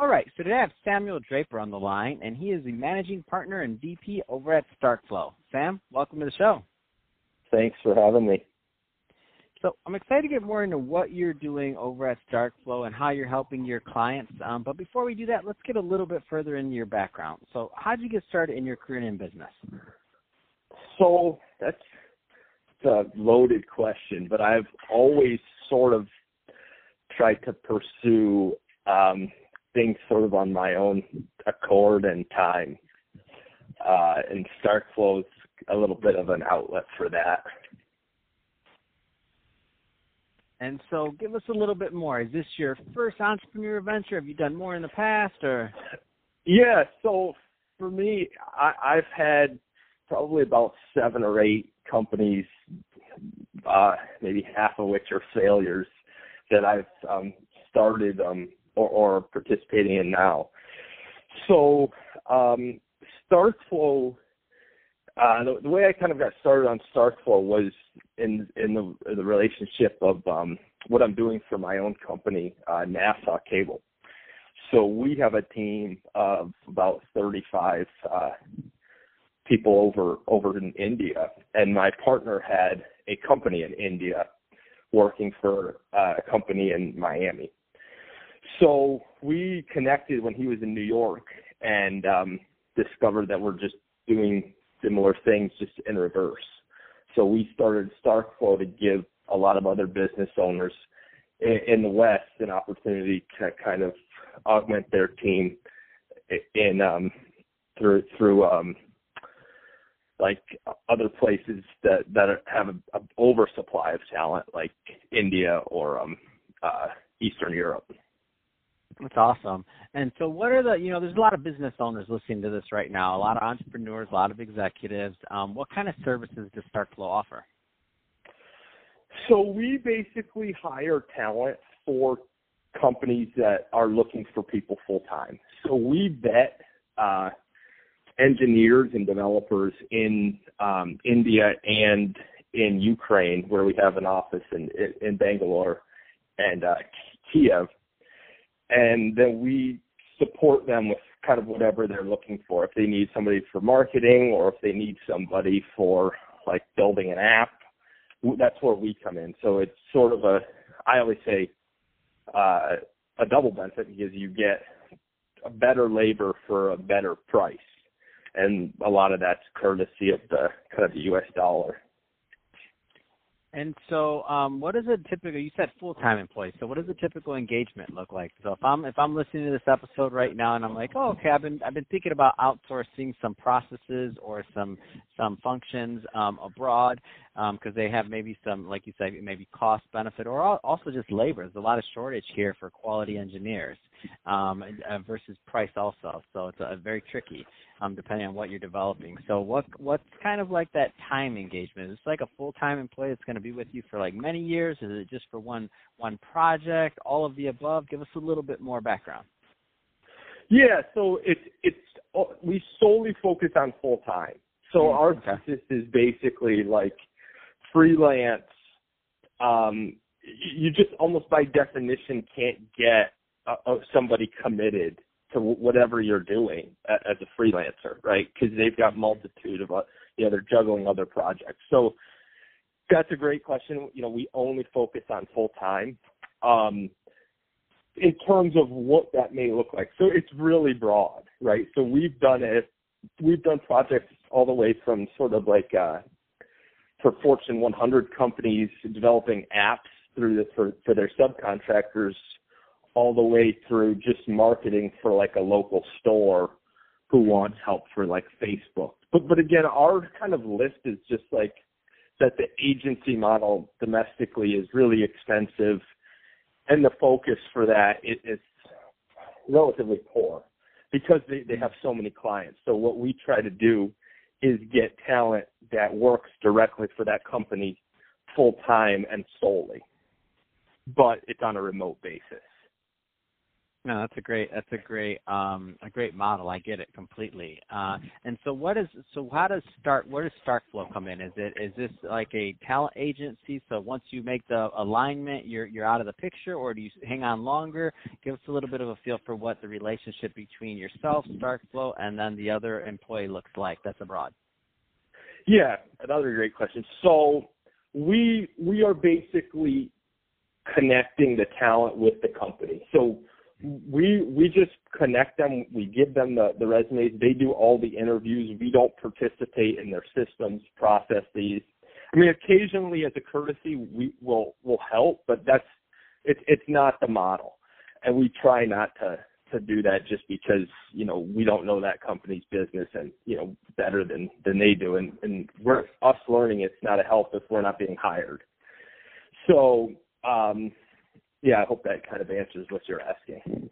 All right, so today I have Samuel Draper on the line, and he is the managing partner and VP over at StarkFlow. Sam, welcome to the show. Thanks for having me. So I'm excited to get more into what you're doing over at StarkFlow and how you're helping your clients. Um, but before we do that, let's get a little bit further into your background. So how did you get started in your career in business? So that's a loaded question, but I've always sort of tried to pursue um, things sort of on my own accord and time. Uh, and StarkFlow is a little bit of an outlet for that. And so, give us a little bit more. Is this your first entrepreneur venture? Have you done more in the past, or? Yeah. So for me, I, I've had probably about seven or eight companies, uh, maybe half of which are failures that I've um, started um, or, or participating in now. So um, StarkFlow, uh, the, the way I kind of got started on StarkFlow was in in the the relationship of um, what I'm doing for my own company, uh, Nassau Cable. So we have a team of about 35 uh, people over over in India, and my partner had a company in India working for uh, a company in Miami. So we connected when he was in New York and um, discovered that we're just doing similar things just in reverse. So we started StarkFlow to give a lot of other business owners in, in the West an opportunity to kind of augment their team in um, through through um, like other places that that have an oversupply of talent, like India or um, uh, Eastern Europe. That's awesome. And so, what are the you know? There's a lot of business owners listening to this right now. A lot of entrepreneurs, a lot of executives. Um, what kind of services does StarkFlow offer? So we basically hire talent for companies that are looking for people full time. So we vet uh, engineers and developers in um, India and in Ukraine, where we have an office in in Bangalore and uh, Kiev, and then we support them with kind of whatever they're looking for. If they need somebody for marketing, or if they need somebody for like building an app, that's where we come in. So it's sort of a, I always say, uh, a double benefit because you get a better labor for a better price and a lot of that's courtesy of the kind of the U.S. dollar. And so, um, what is a typical? You said full-time employee. So, what does a typical engagement look like? So, if I'm if I'm listening to this episode right now and I'm like, oh, okay, I've been I've been thinking about outsourcing some processes or some some functions um, abroad because um, they have maybe some, like you said, maybe cost benefit or also just labor. There's a lot of shortage here for quality engineers um, uh, versus price also. So it's uh, very tricky um, depending on what you're developing. So what what's kind of like that time engagement? Is it like a full time employee that's going to be with you for like many years? Is it just for one one project? All of the above? Give us a little bit more background. Yeah, so it's it's we solely focus on full time. So mm, our okay. thesis is basically like freelance. Um, you just almost by definition can't get uh, somebody committed to whatever you're doing as a freelancer, right? Because they've got multitude of, uh, you know, they're juggling other projects. So that's a great question. You know, we only focus on full time. Um, in terms of what that may look like, so it's really broad, right? So we've done it. We've done projects all the way from sort of like uh, for Fortune 100 companies developing apps through this for, for their subcontractors all the way through just marketing for like a local store who wants help for like Facebook. But but again, our kind of list is just like that the agency model domestically is really expensive and the focus for that is, is relatively poor. because they, they have so many clients. So what we try to do is get talent that works directly for that company full time and solely, but it's on a remote basis. No, that's a great that's a great um a great model. I get it completely. Uh and so what is so how does start where does StarkFlow come in? Is it is this like a talent agency so once you make the alignment you're you're out of the picture or do you hang on longer? Give us a little bit of a feel for what the relationship between yourself, StarkFlow and then the other employee looks like that's abroad. Yeah, another great question. So we we are basically connecting the talent with the company. So we we just connect them. We give them the the resumes. They do all the interviews. We don't participate in their systems, process these. I mean, occasionally as a courtesy, we will will help, but that's it's it's not the model, and we try not to to do that just because you know we don't know that company's business and you know better than than they do, and and we're us learning it's not a help if we're not being hired. So um, yeah, I hope that kind of answers what you're asking.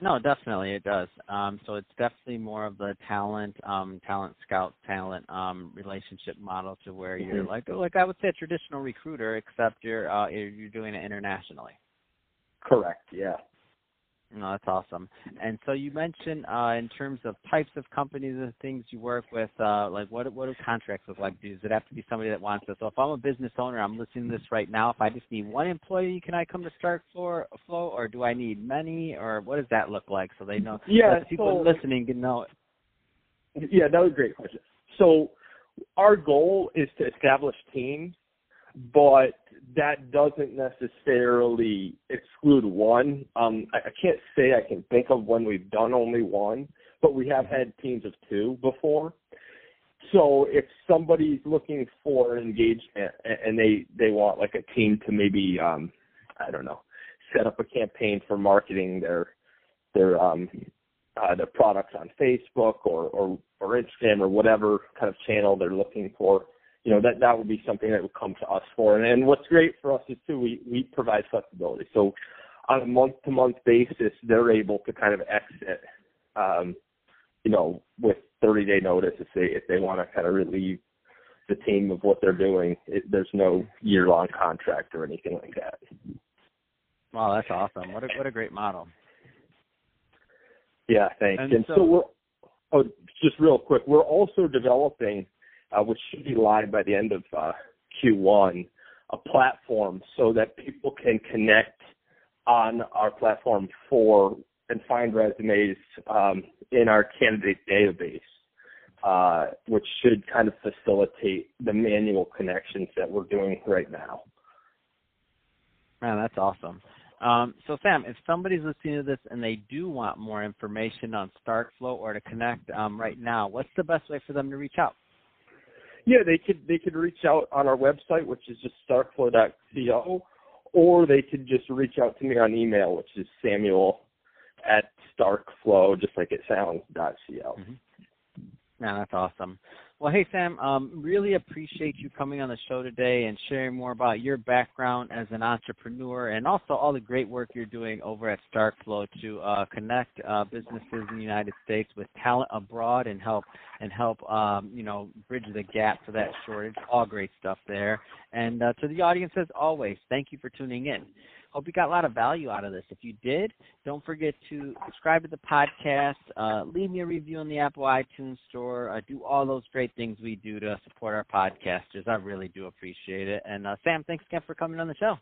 No, definitely it does. Um, so it's definitely more of the talent, um, talent scout, talent um, relationship model to where you're mm-hmm. like, like I would say, a traditional recruiter, except you're uh, you're doing it internationally. Correct. Yeah. No, that's awesome. And so you mentioned uh, in terms of types of companies and things you work with, uh, like what what do contracts look like? Does it have to be somebody that wants to? So if I'm a business owner, I'm listening to this right now. If I just need one employee, can I come to Start Flow, Flow or do I need many, or what does that look like so they know? Yeah, people so, listening can know. It. Yeah, that was a great question. So our goal is to establish teams but that doesn't necessarily exclude one. Um, I, I can't say I can think of when we've done only one, but we have had teams of two before. So if somebody's looking for engagement and they they want like a team to maybe um, I don't know set up a campaign for marketing their their um, uh, their products on Facebook or, or or Instagram or whatever kind of channel they're looking for, you know, that that would be something that would come to us for. And, and what's great for us is too, we we provide flexibility. So on a month to month basis, they're able to kind of exit, um, you know, with 30 day notice if they if they want to kind of relieve the team of what they're doing. It, there's no year long contract or anything like that. Wow, that's awesome! What a what a great model. Yeah, thanks. And, and so, so we're oh, just real quick, we're also developing uh, which should be live by the end of uh, Q1, a platform so that people can connect on our platform for and find resumes um, in our candidate database, uh, which should kind of facilitate the manual connections that we're doing right now. Man, that's awesome. Um, so Sam, if somebody's listening to this and they do want more information on StarkFlow or to connect um, right now, what's the best way for them to reach out? Yeah, they could they could reach out on our website, which is just starkflow.co, or they could just reach out to me on email, which is Samuel at starkflow, just like it sounds, dot co. Mm-hmm. Yeah, that's awesome. Well, hey Sam, um, really appreciate you coming on the show today and sharing more about your background as an entrepreneur and also all the great work you're doing over at StarkFlow to uh, connect uh, businesses in the United States with talent abroad and help and help um, you know bridge the gap for that shortage. All great stuff there. And uh, to the audience, as always, thank you for tuning in. Hope you got a lot of value out of this. If you did, don't forget to subscribe to the podcast, uh, leave me a review on the Apple iTunes Store, uh, do all those great things we do to support our podcasters. I really do appreciate it. And uh, Sam, thanks again for coming on the show.